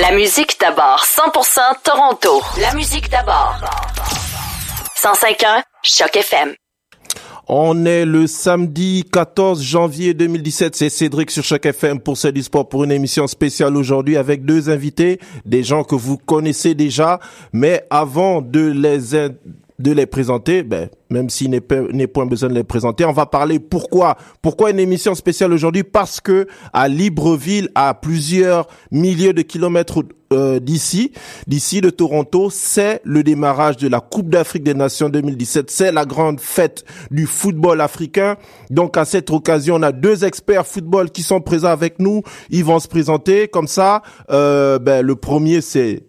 La musique d'abord, 100% Toronto. La musique d'abord. 105.1 Choc FM. On est le samedi 14 janvier 2017. C'est Cédric sur Choc FM pour du sport pour une émission spéciale aujourd'hui avec deux invités, des gens que vous connaissez déjà. Mais avant de les de les présenter, ben, même s'il n'est point besoin de les présenter, on va parler pourquoi. Pourquoi une émission spéciale aujourd'hui? Parce que à Libreville, à plusieurs milliers de kilomètres euh, d'ici, d'ici de Toronto, c'est le démarrage de la Coupe d'Afrique des Nations 2017. C'est la grande fête du football africain. Donc à cette occasion, on a deux experts football qui sont présents avec nous. Ils vont se présenter comme ça. Euh, ben, le premier, c'est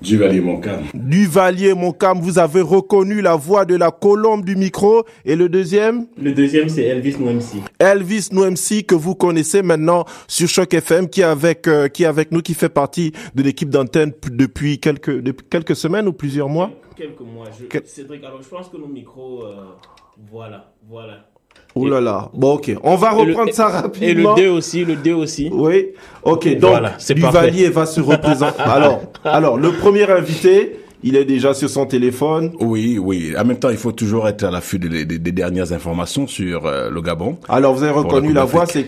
Duvalier Moncam. Duvalier Moncam, vous avez reconnu la voix de la colombe du micro. Et le deuxième? Le deuxième, c'est Elvis Nouemsi. Elvis Nouemsi, que vous connaissez maintenant sur Choc FM, qui est avec, euh, qui est avec nous, qui fait partie de l'équipe d'antenne depuis quelques, depuis quelques semaines ou plusieurs mois? Quelques mois. Cédric, alors je pense que nos micros, euh, voilà, voilà. Oh là là. Bon, ok. On va reprendre ça rapidement. Et le 2 aussi, le 2 aussi. Oui. Ok. Donc, voilà, Duvalier va se représenter. alors, alors, le premier invité, il est déjà sur son téléphone. Oui, oui. En même temps, il faut toujours être à l'affût des, dernières informations sur euh, le Gabon. Alors, vous avez reconnu la, voix, c'est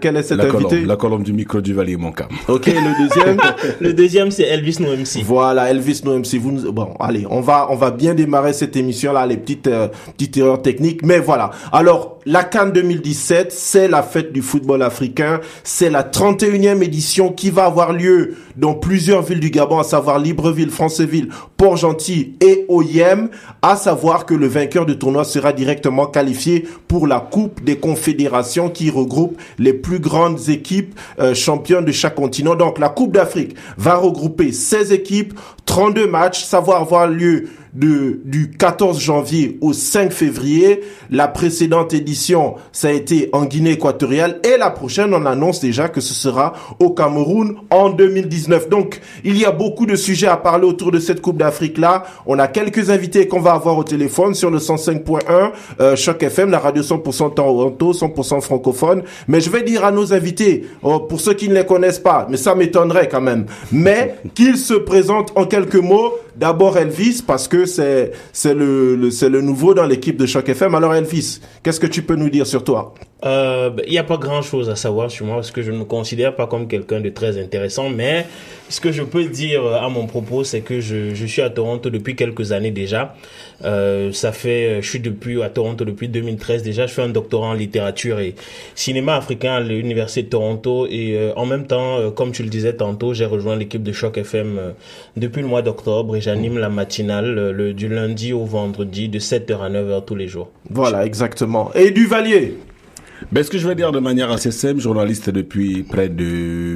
quel est cet la invité? colombe, La colombe du micro du Valier Monca. Ok, le deuxième Le deuxième, c'est Elvis Noemsi. Voilà, Elvis Noemsi. Vous, bon, allez, on va, on va bien démarrer cette émission-là, les petites, euh, petites erreurs techniques. Mais voilà. Alors, la Cannes 2017, c'est la fête du football africain. C'est la 31e édition qui va avoir lieu dans plusieurs villes du Gabon, à savoir Libreville, Franceville, Port-Gentil et Oyem, à savoir que le vainqueur du tournoi sera directement qualifié pour la Coupe des Confédérations qui regroupe les plus grandes équipes euh, championnes de chaque continent. Donc la Coupe d'Afrique va regrouper 16 équipes, 32 matchs, savoir avoir lieu de, du 14 janvier au 5 février. La précédente édition, ça a été en Guinée équatoriale et la prochaine, on annonce déjà que ce sera au Cameroun en 2019. Donc, il y a beaucoup de sujets à parler autour de cette Coupe d'Afrique là. On a quelques invités qu'on va avoir au téléphone sur le 105.1 euh, Choc FM, la radio 100% Toronto, 100% francophone. Mais je vais dire à nos invités, oh, pour ceux qui ne les connaissent pas, mais ça m'étonnerait quand même, mais qu'ils se présentent en quelques mots. D'abord Elvis, parce que c'est le, nouveau dans l'équipe de Choc FM. Alors Elvis, qu'est-ce que tu peux nous dire sur toi? Euh, il n'y a pas grand chose à savoir sur moi parce que je ne me considère pas comme quelqu'un de très intéressant, mais ce que je peux dire à mon propos, c'est que je, je suis à Toronto depuis quelques années déjà. Euh, ça fait, je suis depuis à Toronto depuis 2013 déjà. Je fais un doctorat en littérature et cinéma africain à l'université de Toronto et euh, en même temps, euh, comme tu le disais tantôt, j'ai rejoint l'équipe de Choc FM euh, depuis le mois d'octobre et j'anime la matinale le, du lundi au vendredi de 7h à 9h tous les jours. Voilà, exactement. Et Duvalier ben, ce que je vais dire de manière assez simple, journaliste depuis près de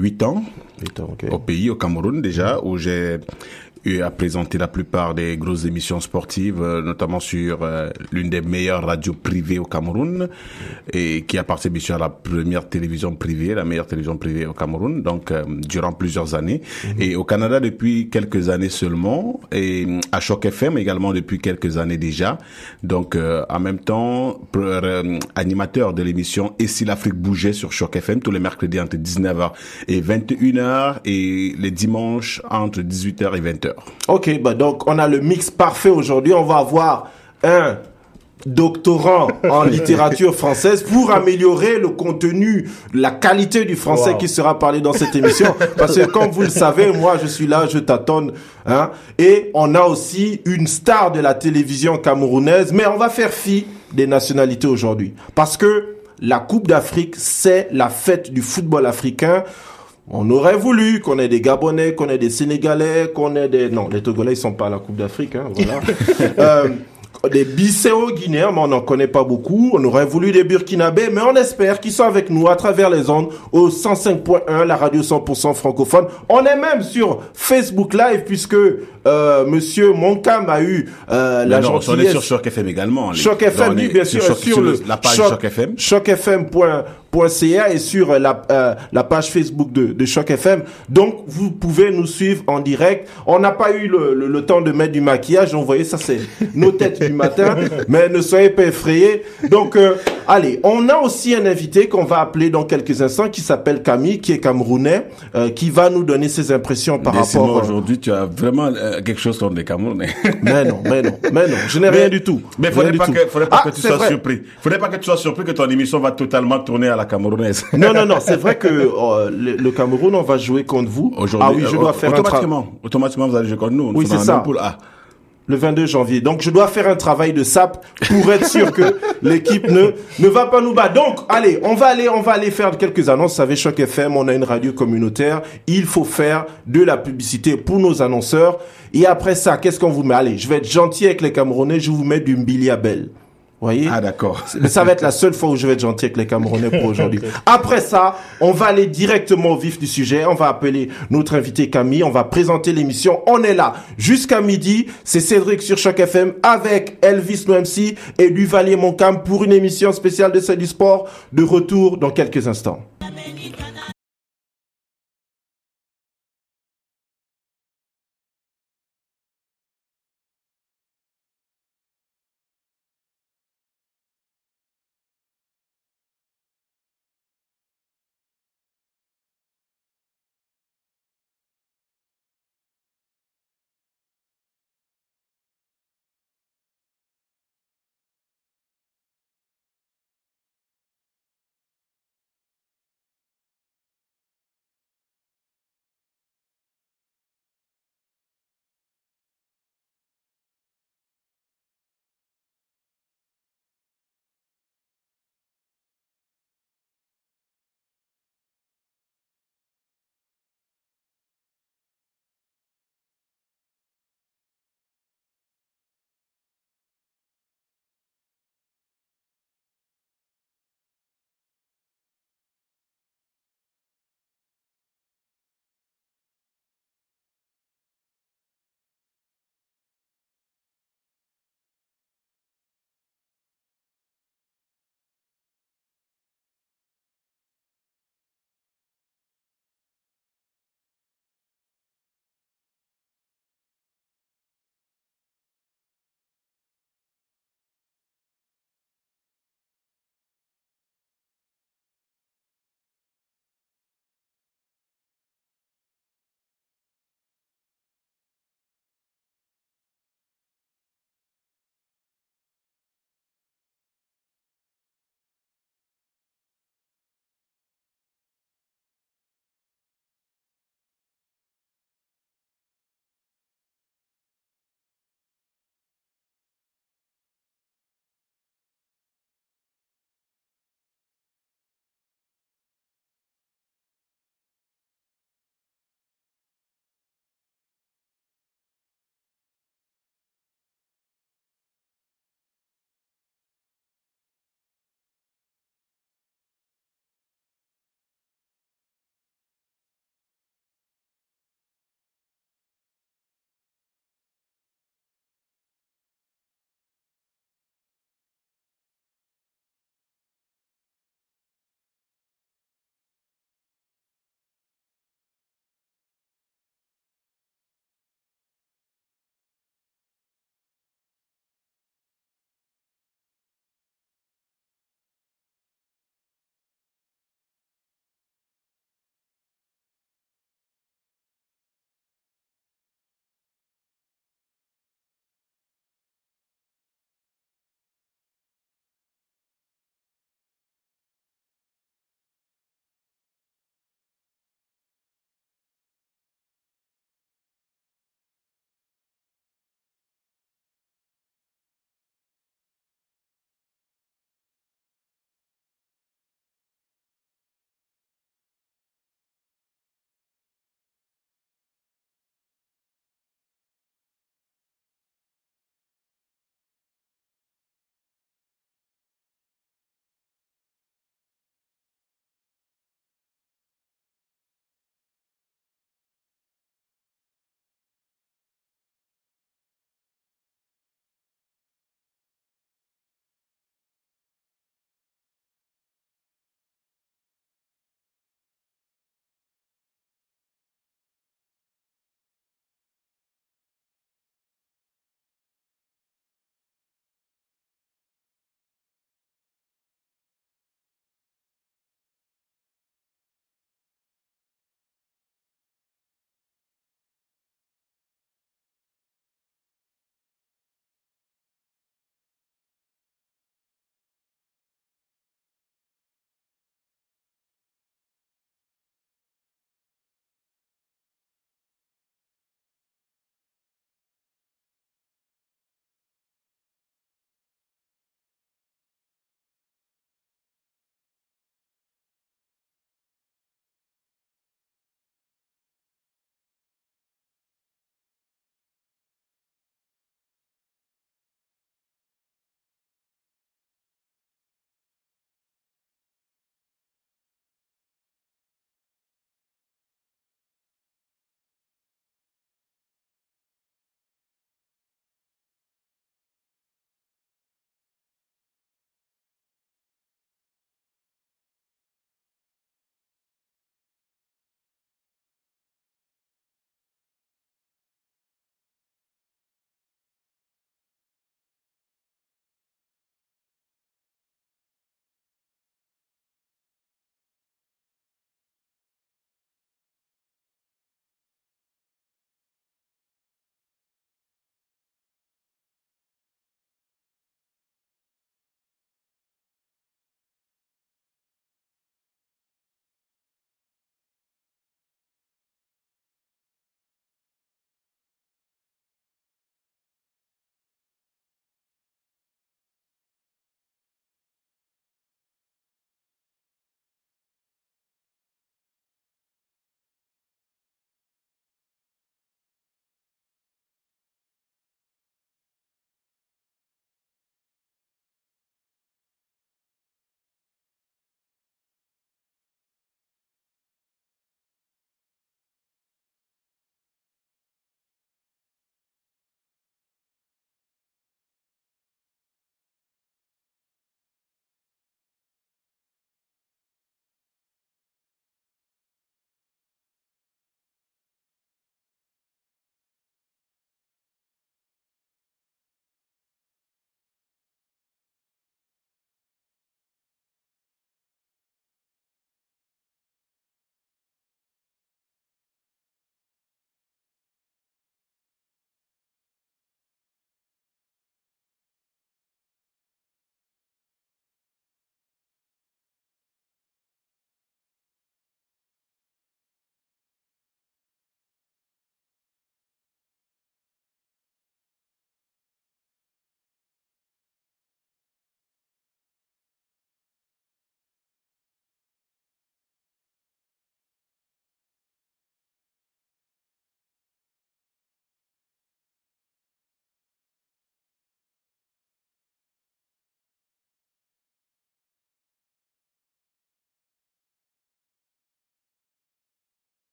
8 ans, 8 ans au pays, au Cameroun déjà, où j'ai eu à présenter la plupart des grosses émissions sportives, euh, notamment sur euh, l'une des meilleures radios privées au Cameroun, et qui appartient bien sûr à la première télévision privée, la meilleure télévision privée au Cameroun, donc euh, durant plusieurs années. Mhm. Et au Canada depuis quelques années seulement, et à Choc FM également depuis quelques années déjà. Donc en même temps, animateur de l'émission Et si l'Afrique bougeait sur Choc FM tous les mercredis entre 19h et 21h et les dimanches entre 18h et 20h. Ok, bah donc on a le mix parfait aujourd'hui. On va avoir un doctorant en littérature française pour améliorer le contenu, la qualité du français qui sera parlé dans cette émission. Parce que comme vous le savez, moi je suis là, je tâtonne. Hein, et on a aussi une star de la télévision camerounaise, mais on va faire fi des nationalités aujourd'hui. Parce que la Coupe d'Afrique, c'est la fête du football africain. On aurait voulu qu'on ait des Gabonais, qu'on ait des Sénégalais, qu'on ait des... Non, les Togolais, ils sont pas à la Coupe d'Afrique, hein, voilà. euh, des Bisséo-Guinéens, mais on n'en connaît pas beaucoup. On aurait voulu des Burkinabés, mais on espère qu'ils sont avec nous à travers les ondes au 105.1, la radio 100% francophone. On est même sur Facebook Live puisque euh, Monsieur Moncam a eu euh, la non, On est sur Choc FM également. Choc FM, oui, bien sûr, sur, le, la page Choc, FM. ChocFM et sur la, euh, la page Facebook de, de Choc FM. Donc, vous pouvez nous suivre en direct. On n'a pas eu le, le, temps de mettre du maquillage. vous voyez, ça c'est nos têtes du matin. Mais ne soyez pas effrayés. Donc, euh, allez, on a aussi un invité qu'on va appeler dans quelques instants qui s'appelle Camille, qui est camerounais, euh, qui va nous donner ses impressions par rapport... aujourd'hui, tu as vraiment quelque chose contre les Camerounais. mais non, mais non, mais non. Je n'ai rien du tout. Mais faudrait pas, que, faudrait pas ah, que tu sois surpris. Faudrait pas que tu sois surpris que ton émission va totalement tourner à la camerounaise. non, non, non. C'est vrai que euh, le, Cameroun, on va jouer contre vous. Aujourd'hui. Ah oui, je dois euh, faire automatiquement. automatiquement, vous allez jouer contre nous. Oui, c'est ça. Le 22 janvier. Donc, je dois faire un travail de sap pour être sûr que l'équipe ne, ne va pas nous battre. Donc, allez, on va aller, on va aller faire quelques annonces. Vous savez, Choc FM, on a une radio communautaire. Il faut faire de la publicité pour nos annonceurs. Et après ça, qu'est-ce qu'on vous met? Allez, je vais être gentil avec les Camerounais. Je vous mets du Mbiliabel voyez Ah d'accord. Ça va être la seule fois où je vais être gentil avec les Camerounais pour aujourd'hui. Après ça, on va aller directement au vif du sujet. On va appeler notre invité Camille. On va présenter l'émission. On est là jusqu'à midi. C'est Cédric sur Choc FM avec Elvis MC et Duvalier Moncam pour une émission spéciale de C'est du sport. De retour dans quelques instants.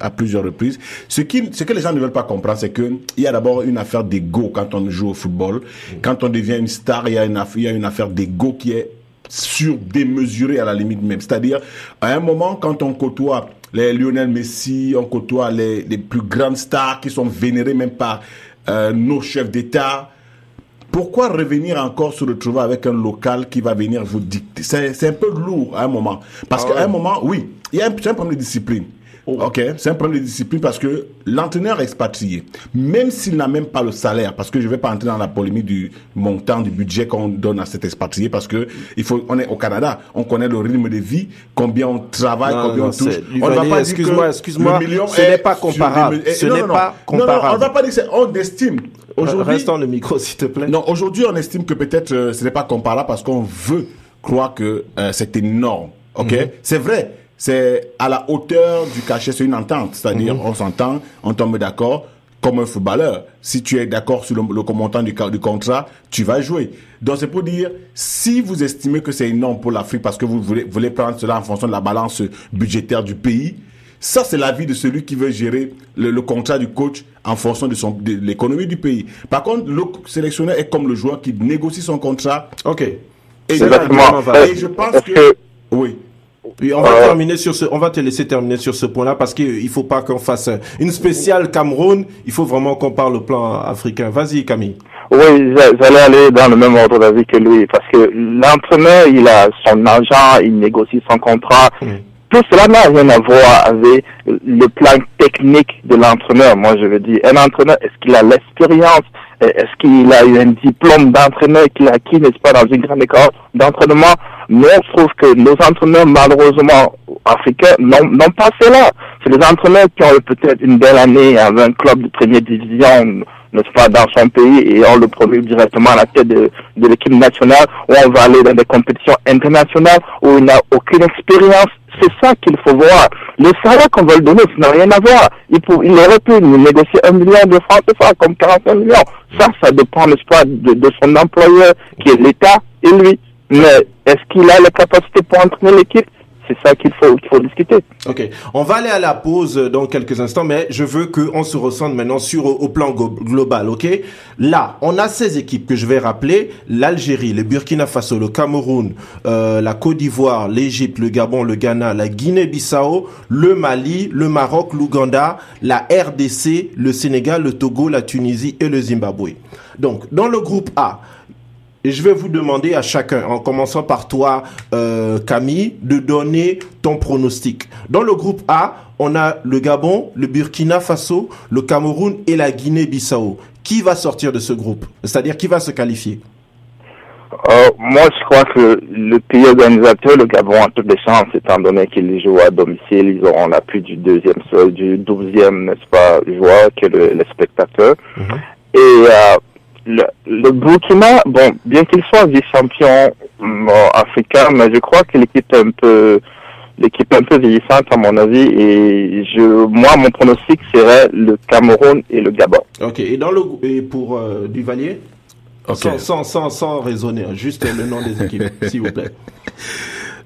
À plusieurs reprises. Ce, qui, ce que les gens ne veulent pas comprendre, c'est qu'il y a d'abord une affaire d'ego quand on joue au football. Quand on devient une star, il y a une, il y a une affaire d'ego qui est démesurée à la limite même. C'est-à-dire, à un moment, quand on côtoie les Lionel Messi, on côtoie les, les plus grandes stars qui sont vénérées même par euh, nos chefs d'État, pourquoi revenir encore se retrouver avec un local qui va venir vous dicter? C'est un peu lourd à un moment. Parce ah qu'à un moment, oui, il y a un, un problème de discipline. Oh. Ok, c'est un problème de discipline parce que l'entraîneur expatrié, même s'il n'a même pas le salaire, parce que je ne vais pas entrer dans la polémique du montant du budget qu'on donne à cet expatrié, parce que il faut, on est au Canada, on connaît le rythme de vie, combien on travaille, combien on touche. On ne va pas excuse-moi, excuse-moi, ce n'est pas comparable. Ce n'est pas comparable. Non, on ne va pas dire, on estime. Aujourd'hui, restons le micro, s'il te plaît. Non, aujourd'hui, on estime que peut-être euh, ce n'est pas comparable parce qu'on veut croire que euh, c'est énorme. Ok, mhm. c'est vrai c'est à la hauteur du cachet, c'est une entente. C'est-à-dire, mhm. on s'entend, on tombe d'accord comme un footballeur. Si tu es d'accord sur le, le montant du, du, contrat, tu vas jouer. Donc c'est pour dire, si vous estimez que c'est énorme pour l'Afrique parce que vous voulez, voulez prendre cela en fonction de la balance budgétaire du pays, ça c'est l'avis de celui qui veut gérer le, le, contrat du coach en fonction de, son, de l'économie du pays. Par contre, le sélectionneur est comme le joueur qui négocie son contrat. Ok. Et, Exactement. et je pense que... Oui on va terminer sur ce, on va te laisser terminer sur ce point-là parce qu'il faut pas qu'on fasse une spéciale Cameroun. Il faut vraiment qu'on parle au plan africain. Vas-y, Camille. Oui, j'allais aller dans le même ordre d'avis que lui parce que l'entraîneur, il a son argent, il négocie son contrat. Tout cela n'a rien à voir avec le plan technique de l'entraîneur. Moi, je veux dire, un entraîneur, est-ce qu'il a l'expérience? Est-ce qu'il a eu un diplôme d'entraîneur qu'il a acquis, n'est-ce pas, dans une grande école d'entraînement? Mais je trouve que nos entraîneurs, malheureusement, africains, n'ont pas cela. C'est les entraîneurs qui ont eu peut-être une belle année avec un club de première division, n'est-ce pas, dans son pays et on le promu directement à la tête de, de l'équipe nationale où on va aller dans des compétitions internationales où il n'a aucune expérience c'est ça qu'il faut voir. Le salaire qu'on va lui donner, ça n'a rien à voir. Il, pour, il aurait pu négocier un million de francs CFA comme 45 millions. Ça, ça dépend, n'est-ce pas, de, de son employeur, qui est l'État et lui. Mais est-ce qu'il a la capacité pour entraîner l'équipe? C'est ça qu'il faut, discuter. Ok, on va aller à la pause dans quelques instants, mais je veux qu'on se ressente maintenant sur au plan global, ok? Là, on a ces équipes que je vais rappeler l'Algérie, le Burkina Faso, le Cameroun, euh, la Côte d'Ivoire, l'Égypte, le Gabon, le Ghana, la Guinée-Bissau, le Mali, le Maroc, l'Ouganda, la RDC, le Sénégal, le Togo, la Tunisie et le Zimbabwe. Donc, dans le groupe A, et je vais vous demander à chacun, en commençant par toi, euh, Camille, de donner ton pronostic. Dans le groupe A, on a le Gabon, le Burkina Faso, le Cameroun et la Guinée-Bissau. Qui va sortir de ce groupe? C'est-à-dire qui va se qualifier? Euh, moi, je crois que le pays organisateur, le Gabon, a toutes les chances, étant donné qu'ils jouent à domicile, ils auront l'appui du deuxième, du douzième, n'est-ce pas, joueur, que le, les spectateurs. Mhm. Et euh, le, le, Burkina, bon, bien qu'il soit vice-champion africain, mais je crois que l'équipe est un peu, l'équipe un peu vieillissante à mon avis, et je, moi, mon pronostic serait le Cameroun et le Gabon. Ok. Et dans le, et pour euh, Duvalier, sans, sans, sans, sans, raisonner, hein, juste le nom des équipes, s'il vous plaît.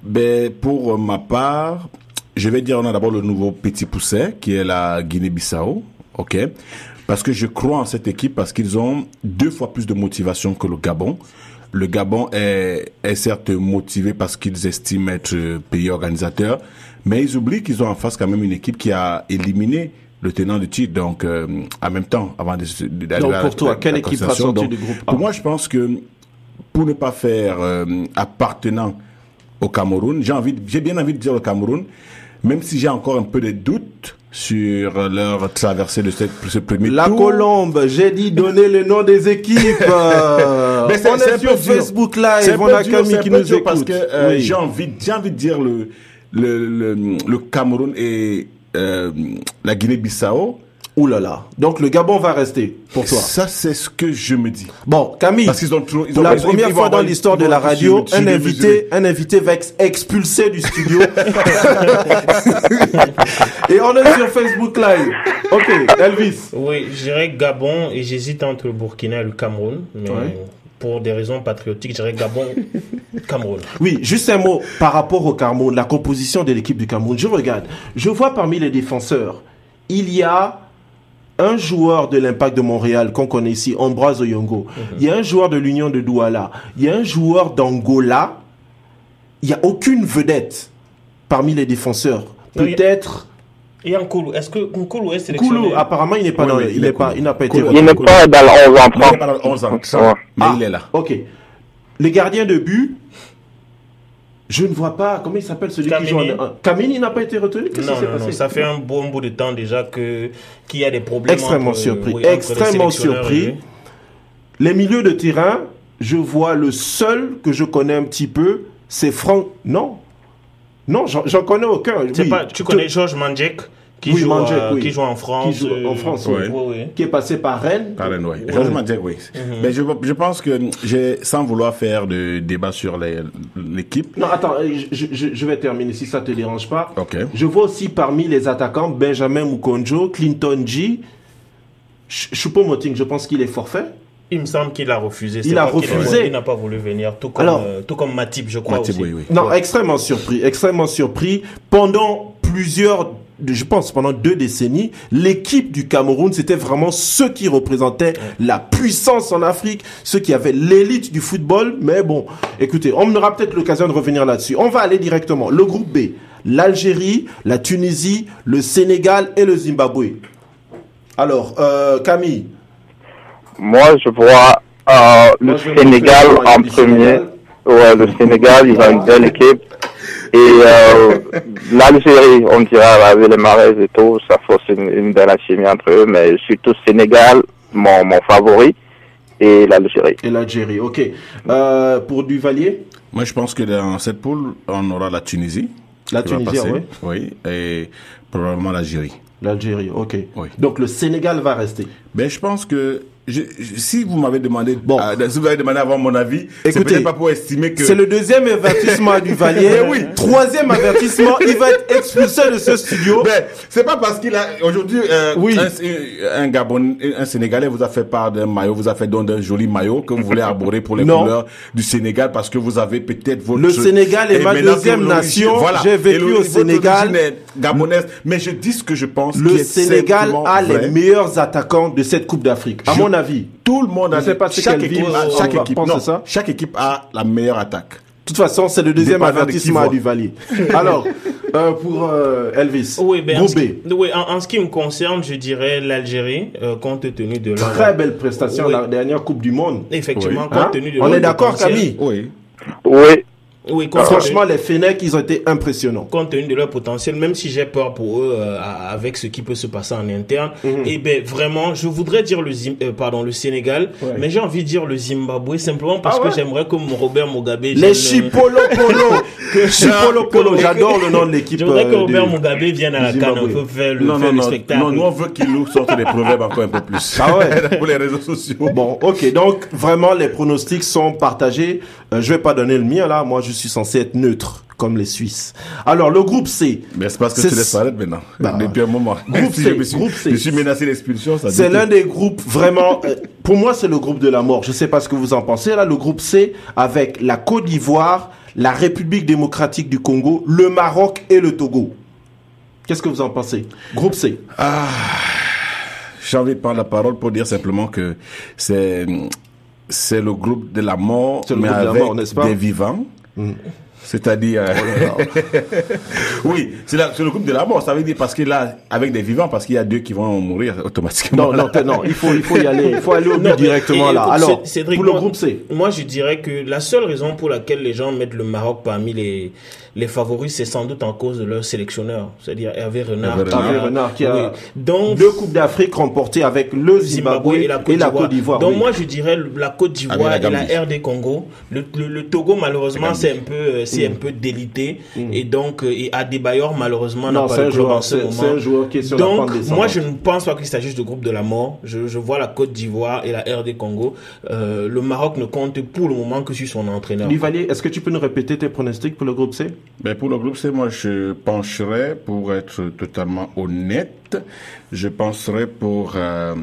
Ben, pour ma part, je vais dire, on a d'abord le nouveau petit pousset, qui est la Guinée-Bissau. Ok. Parce que je crois en cette équipe parce qu'ils ont deux fois plus de motivation que le Gabon. Le Gabon est, est certes motivé parce qu'ils estiment être pays organisateur, mais ils oublient qu'ils ont en face quand même une équipe qui a éliminé le tenant du titre. Donc, euh, en même temps, avant d'aller Donc, pour toi, quelle équipe va sortir du groupe Pour moi, je pense que pour ne pas faire euh, appartenant au Cameroun, j'ai envie, j'ai bien envie de dire le Cameroun, même si j'ai encore un peu de doutes sur leur traversée de cette, ce premier La Colombe, j'ai dit donner le nom des équipes. Mais c'est, on est, sur Facebook Live, on a Camille qui nous écoute. Parce que euh, j'ai envie, j'ai envie de dire le, le, le, le Cameroun et euh, la Guinée-Bissau Ouh là là. Donc le Gabon va rester pour toi. Ça c'est ce que je me dis. Bon, Camille. Parce qu'ils ont trop, ils pour la première fois dans l'histoire de la radio, un invité, un invité va être expulsé du studio. et on est sur Facebook Live. Ok, Elvis. Oui, je dirais Gabon et j'hésite entre le Burkina et le Cameroun. Mais pour des raisons patriotiques, je dirais Gabon, Cameroun. Oui, juste un mot par rapport au Cameroun, la composition de l'équipe du Cameroun. Je regarde, je vois parmi les défenseurs il y a un joueur de l'Impact de Montréal qu'on connaît ici, Ambroise Oyongo. Mhm. Il y a un joueur de l'Union de Douala. Il y a un joueur d'Angola. Il n'y a aucune vedette parmi les défenseurs. Peut-être. A Nkulu. Est-ce que Nkulu est sélectionné? Nkulu, apparemment, il n'est pas dans, il, n'est pas, il n'a pas été. Il n'est pas dans le 11 ans. Il n'est pas dans le 11 ans. Mais il est là. Ok. Les gardiens de but, je ne vois pas, comment il s'appelle celui qui joue en... Kamini n'a pas été retenu Non, non, non, ça fait un bon bout de temps déjà que qu'il y a des problèmes. Extrêmement surpris, extrêmement surpris. Les milieux de terrain, je vois le seul que je connais un petit peu, c'est Franck. Non, non, j'en connais aucun. Pas, tu connais Georges Mandjek? Qui, joue, qui joue en France. Qui joue en euh, France, oui. Qui est passé par Rennes. Par Rennes, oui. oui. Mhm. Mais je, je, pense que, sans vouloir faire de débat sur l'équipe. Non, attends, je, je, vais terminer si ça te dérange pas. Ok. Je vois aussi parmi les attaquants Benjamin Mukonjo, Clinton G, Choupo-Moting, je pense qu'il est forfait. Il me semble qu'il a refusé. Il a refusé. Il n'a pas voulu venir, tout comme, euh, tout comme Matip, je crois aussi. Oui, oui. Non, extrêmement surpris, extrêmement surpris. Pendant plusieurs je pense, pendant deux décennies, l'équipe du Cameroun, c'était vraiment ceux qui représentaient la puissance en Afrique, ceux qui avaient l'élite du football. Mais bon, écoutez, on aura peut-être l'occasion de revenir là-dessus. On va aller directement. Le groupe B, l'Algérie, la Tunisie, le Sénégal et le Zimbabwe. Alors, euh, Camille. Moi, je vois euh, le Sénégal en premier. Ouais, le Sénégal, ils ont une belle équipe. Et euh, l'Algérie, on dirait avec les marais et tout, ça force une, belle alchimie entre eux, mais surtout Sénégal, mon, mon favori, et l'Algérie. Et l'Algérie, ok. Euh, pour Duvalier? Moi, je pense que dans cette poule, on aura la Tunisie. La Tunisie, oui. Oui, et probablement l'Algérie. L'Algérie, ok. Oui. Donc le Sénégal va rester. Ben, je pense que je, si vous m'avez demandé, bon, si vous m'avez demandé avant mon avis, c'est peut-être pas pour estimer que c'est le deuxième avertissement du Valier. oui, troisième avertissement, il va être expulsé de ce studio. Ben, c'est pas parce qu'il a aujourd'hui euh, oui. un, un, Gabon, un Sénégalais vous a fait part d'un maillot, vous a fait don d'un joli maillot que vous voulez arborer pour les couleurs du Sénégal parce que vous avez peut-être votre le Sénégal est ma deuxième nation. Voilà. J'ai vécu au Sénégal. Gabonaise, mais je dis ce que je pense. Le Sénégal a les meilleurs attaquants de cette Coupe d'Afrique. À mon avis. Tout le monde a. chaque équipe, chaque équipe, ça. chaque équipe a la meilleure attaque. De toute façon, c'est le deuxième avertissement du Valier. Alors, euh, pour euh, Elvis, oui, ben, en, ce qui, oui, en, ce qui me concerne, je dirais l'Algérie, euh, compte tenu de leur... Très belle prestation, la dernière Coupe du Monde. Effectivement, compte hein? tenu de On est d'accord, Camille? Oui. Oui. Oui, franchement, les Fenech, ils ont été impressionnants. Compte tenu de leur potentiel, même si j'ai peur pour eux euh, avec ce qui peut se passer en interne, mhm. et eh ben vraiment, je voudrais dire le Zim, euh, pardon le Sénégal, mais j'ai envie de dire le Zimbabwe simplement parce ah que j'aimerais que Robert Mugabe. Les Chipolo Polo, Chipolo Polo, j'adore le nom de l'équipe. J'aimerais que euh, Robert Mugabe vienne à la canne un peu faire le, non, non, spectacle. Non, nous on veut qu'il nous sorte des proverbes encore un peu plus. Ah ouais. pour les réseaux sociaux. Bon, ok, donc vraiment les pronostics sont partagés. Euh, je vais pas donner le mien là. Moi, je suis censé être neutre comme les Suisses. Alors le groupe C. Mais c'est parce que tu laisses parler maintenant. Bah, Depuis un moment. Groupe C. Je me suis, groupe C. Je suis menacé d'expulsion. C'est l'un des groupes vraiment. Euh, pour moi, c'est le groupe de la mort. Je sais pas ce que vous en pensez là. Le groupe C avec la Côte d'Ivoire, la République démocratique du Congo, le Maroc et le Togo. Qu'est-ce que vous en pensez? Groupe C. Ah, j'ai envie de prendre la parole pour dire simplement que c'est c'est le groupe de la mort, mais avec des vivants. Mm. C'est-à-dire, oh oui, c'est le groupe de la mort. Ça veut dire parce qu'il a avec des vivants, parce qu'il y a deux qui vont mourir automatiquement. Non, non, non, il faut, il faut y aller, il faut aller au but directement là. Alors, pour le groupe C. Moi, je dirais que la seule raison pour laquelle les gens mettent le Maroc parmi les les favoris, c'est sans doute en cause de leur sélectionneur, c'est-à-dire Hervé Renard. Hervé Renard, qui a Donc, deux Coupes d'Afrique remportées avec le Zimbabwe, et la Côte d'Ivoire. Donc moi, je dirais la Côte d'Ivoire et la RD Congo. Le, le, Togo, malheureusement, c'est un peu, euh, c'est un mm. peu délité. Mm. Et donc, et Adebayor, malheureusement, n'a pas de club en ce moment. C'est un joueur qui est sur donc, la moi, je ne pense pas qu'il s'agisse de groupe de la mort. Je, je vois la Côte d'Ivoire et la RD Congo. Euh, le Maroc ne compte pour le moment que sur son entraîneur. Livalier, est-ce que tu peux nous répéter tes pronostics pour le groupe C? Ben Pour le groupe C, moi, je pencherais, pour être totalement honnête, je penserais pour euh,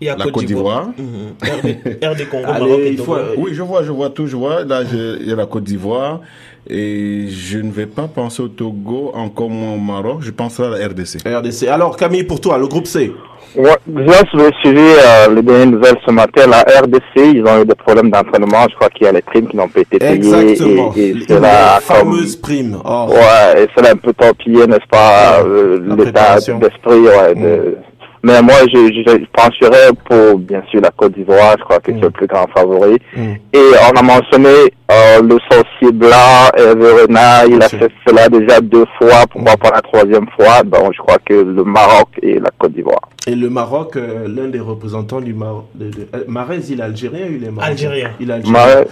la Côte d'Ivoire. RD, Congo, Maroc et Oui, je vois, je vois tout, je vois. Là, il y a la Côte d'Ivoire. Et je ne vais pas penser au Togo, encore moins au Maroc. Je penserai à la RDC. RDC. Alors, Camille, pour toi, le groupe C Ouais, j'ai suivi euh, les dernières nouvelles ce matin. La RDC, ils ont eu des problèmes d'entraînement. Je crois qu'il y a les primes qui n'ont pas été payées. Exactement. Et, et c'est la fameuse prime. Oh. Ouais, et c'est un peu torpillé, n'est-ce pas, euh, l'état d'esprit ouais, de, mm. Mais moi, je, je pencherais pour, bien sûr, la Côte d'Ivoire. Je crois que c'est le plus grand favori. Mm. Et on a mentionné euh, le sorcier blanc, Hervé Il a fait cela déjà deux fois. Pourquoi pas la troisième fois Donc, je crois que le Maroc et la Côte d'Ivoire. Et le Maroc, euh, l'un des représentants du Maroc, de, euh, il est algérien ou il est marocain? Algérien. Il est algérien.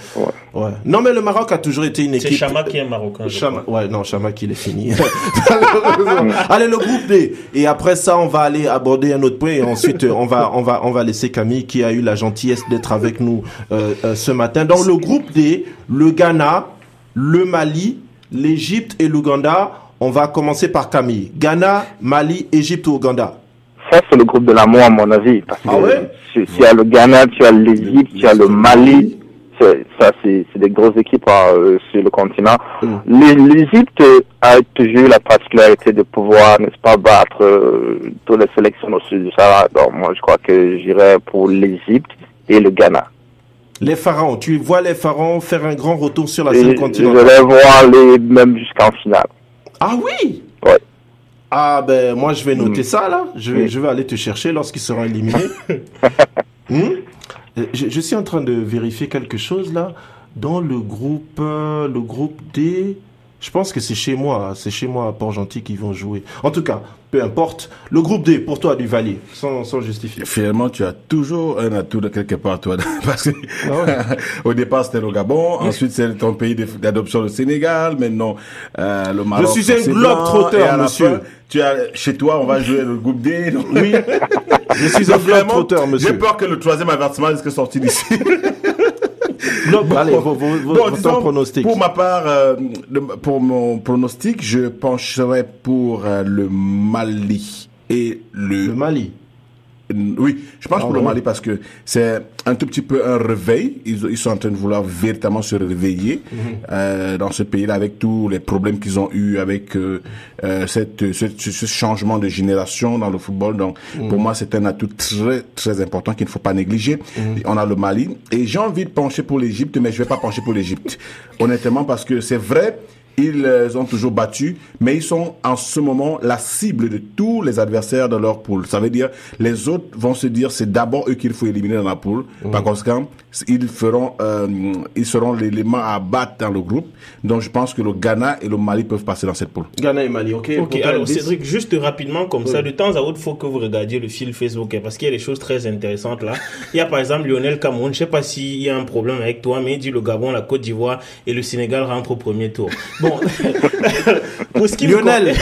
ouais. Non, mais le Maroc a toujours été une équipe. C'est Chama qui est marocain. Chama... Ouais, non, Chama qui est fini. Allez, le groupe D. Et après ça, on va aller aborder un autre point et ensuite on va on va on va laisser Camille qui a eu la gentillesse d'être avec nous euh, euh, ce matin. Dans le groupe D, le Ghana, le Mali, l'Égypte et l'Ouganda. On va commencer par Camille. Ghana, Mali, Égypte ou Ouganda Ça, c'est le groupe de l'amour, à mon avis. Parce ah ouais? tu, tu, as le Ghana, tu as l'Égypte, tu as le Mali, ça, c'est des grosses équipes hein, euh, sur le continent. Mm. L'Égypte a toujours la particularité de pouvoir, n'est-ce pas, battre euh, toutes les sélections au sud du Sahara. Donc, moi, je crois que j'irai pour l'Égypte et le Ghana. Les pharaons, tu vois les pharaons faire un grand retour sur la scène continentale Je les vois aller même jusqu'en finale. Ah oui? Oui. Ah ben moi je vais noter mm. ça là. Je vais, je vais aller te chercher lorsqu'ils seront éliminés. hmm? Euh, je, suis en train de vérifier quelque chose là. Dans le groupe, euh, le groupe D, je pense que c'est chez moi, c'est chez moi à Port-Gentil qu'ils vont jouer. En tout cas, peu importe. Le groupe D, pour toi, du Valier, sans, sans justifier. Finalement, tu as toujours un atout de quelque part, toi. Parce que, ah au départ, c'était le Gabon. Ensuite, c'est ton pays d'adoption, le Sénégal. Maintenant, euh, le Maroc. Je suis un globe trotteur, monsieur. tu as, chez toi, on va jouer le groupe D. Oui. Je suis un globe trotteur, monsieur. J'ai peur que le troisième avertissement risque de sortir d'ici. Allez, vos, vos, pronostic. Pour ma part, euh, pour mon pronostic, je pencherai pour euh, le Mali et le... Le Mali oui, je pense ah pour le Mali parce que c'est un tout petit peu un réveil. Ils, ils sont en train de vouloir véritablement se réveiller mhm. euh, dans ce pays-là avec tous les problèmes qu'ils ont eu avec euh, euh cette, ce, ce, changement de génération dans le football. Donc, mhm. pour moi, c'est un atout très très important qu'il ne faut pas négliger. Mhm. On a le Mali et j'ai envie de pencher pour l'Égypte, mais je vais pas pencher pour l'Égypte, honnêtement, parce que c'est vrai ils ont toujours battu, mais ils sont en ce moment la cible de tous les adversaires de leur poule. Ça veut dire les autres vont se dire c'est d'abord eux qu'il faut éliminer dans la poule. Mmh. Par conséquent, ils feront, euh, ils seront l'élément à battre dans le groupe. Donc je pense que le Ghana et le Mali peuvent passer dans cette poule. Ghana et Mali, ok. Ok. Alors Cédric, juste rapidement comme ça, de temps à autre, faut que vous regardiez le fil Facebook parce qu'il y a des choses très intéressantes là. Il y a par exemple Lionel Cameroun. Je sais pas s'il y a un problème avec toi, mais il dit le Gabon, la Côte d'Ivoire et le Sénégal rentrent au premier tour. Bon, pour ce qui Lionel,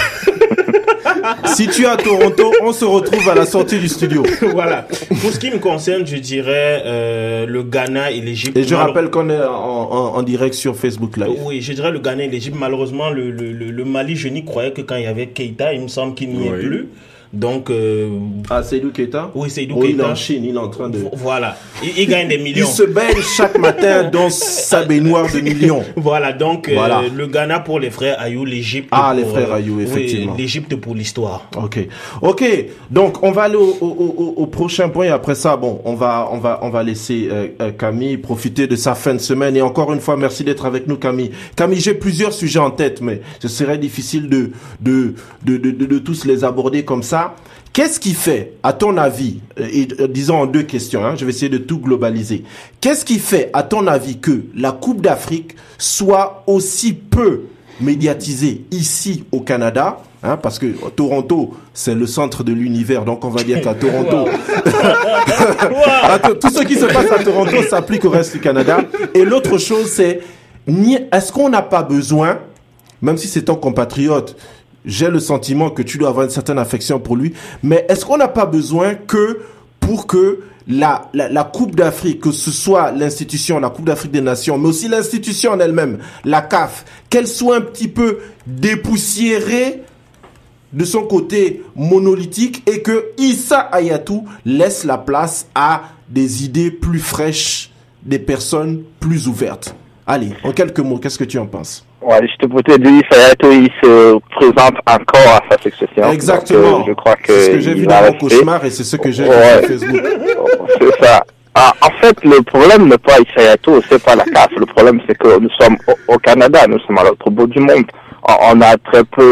si tu es à Toronto, on se retrouve à la sortie du studio. voilà. Pour ce qui me concerne, je dirais euh, le Ghana et l'Égypte. Et je rappelle qu'on est en, en, direct sur Facebook Live. Oui, je dirais le Ghana et l'Égypte. Malheureusement, le, le, le, Mali, je n'y croyais que quand il y avait Keita. Il me semble qu'il n'y est plus. Donc. Euh, ah, Seydou Keita Oui, Seydou Keita. Il est en Chine, il est en train de. Voilà. Il, gagne des millions. il se baigne chaque matin dans sa baignoire de millions. Voilà, donc euh, le Ghana pour les frères Ayou, l'Égypte. Ah, les frères euh, Ayou, effectivement. L'Égypte pour l'histoire. Ok. Ok. Donc, on va aller au, au, au, prochain point. Et après ça, bon, on va, on va, on va laisser Camille profiter de sa fin de semaine. Et encore une fois, merci d'être avec nous, Camille. Camille, j'ai plusieurs sujets en tête, mais ce serait difficile de, de, de, de, de tous les aborder comme ça. Qu'est-ce qui fait, à ton avis, euh, et, euh, disons en deux questions, hein, je vais essayer de tout globaliser, qu'est-ce qui fait, à ton avis, que la Coupe d'Afrique soit aussi peu médiatisée ici au Canada Hein, parce que Toronto, c'est le centre de l'univers, donc on va dire qu'à Toronto, tout ce qui se passe à Toronto s'applique au reste du Canada. Et l'autre chose, c'est, est-ce qu'on n'a pas besoin, même si c'est ton compatriote, j'ai le sentiment que tu dois avoir une certaine affection pour lui. Mais est-ce qu'on n'a pas besoin que pour que la, Coupe d'Afrique, que ce soit l'institution, la Coupe d'Afrique des Nations, mais aussi l'institution en elle-même, la CAF, qu'elle soit un petit peu dépoussiérée de son côté monolithique et que Issa Ayatou laisse la place à des idées plus fraîches, des personnes plus ouvertes. Allez, en quelques mots, qu'est-ce que tu en penses? Ouais, je te peux dire, Sayato, il se présente encore à sa succession. Exactement. Donc, euh, je crois que. C'est ce que j'ai vu dans mon cauchemar et c'est ce que j'ai vu sur Facebook. C'est ça. Ah, en fait, le problème n'est pas Isayato, c'est pas la CAF. Le problème, c'est que nous sommes au, au Canada, nous sommes à l'autre bout du monde. On, on a très peu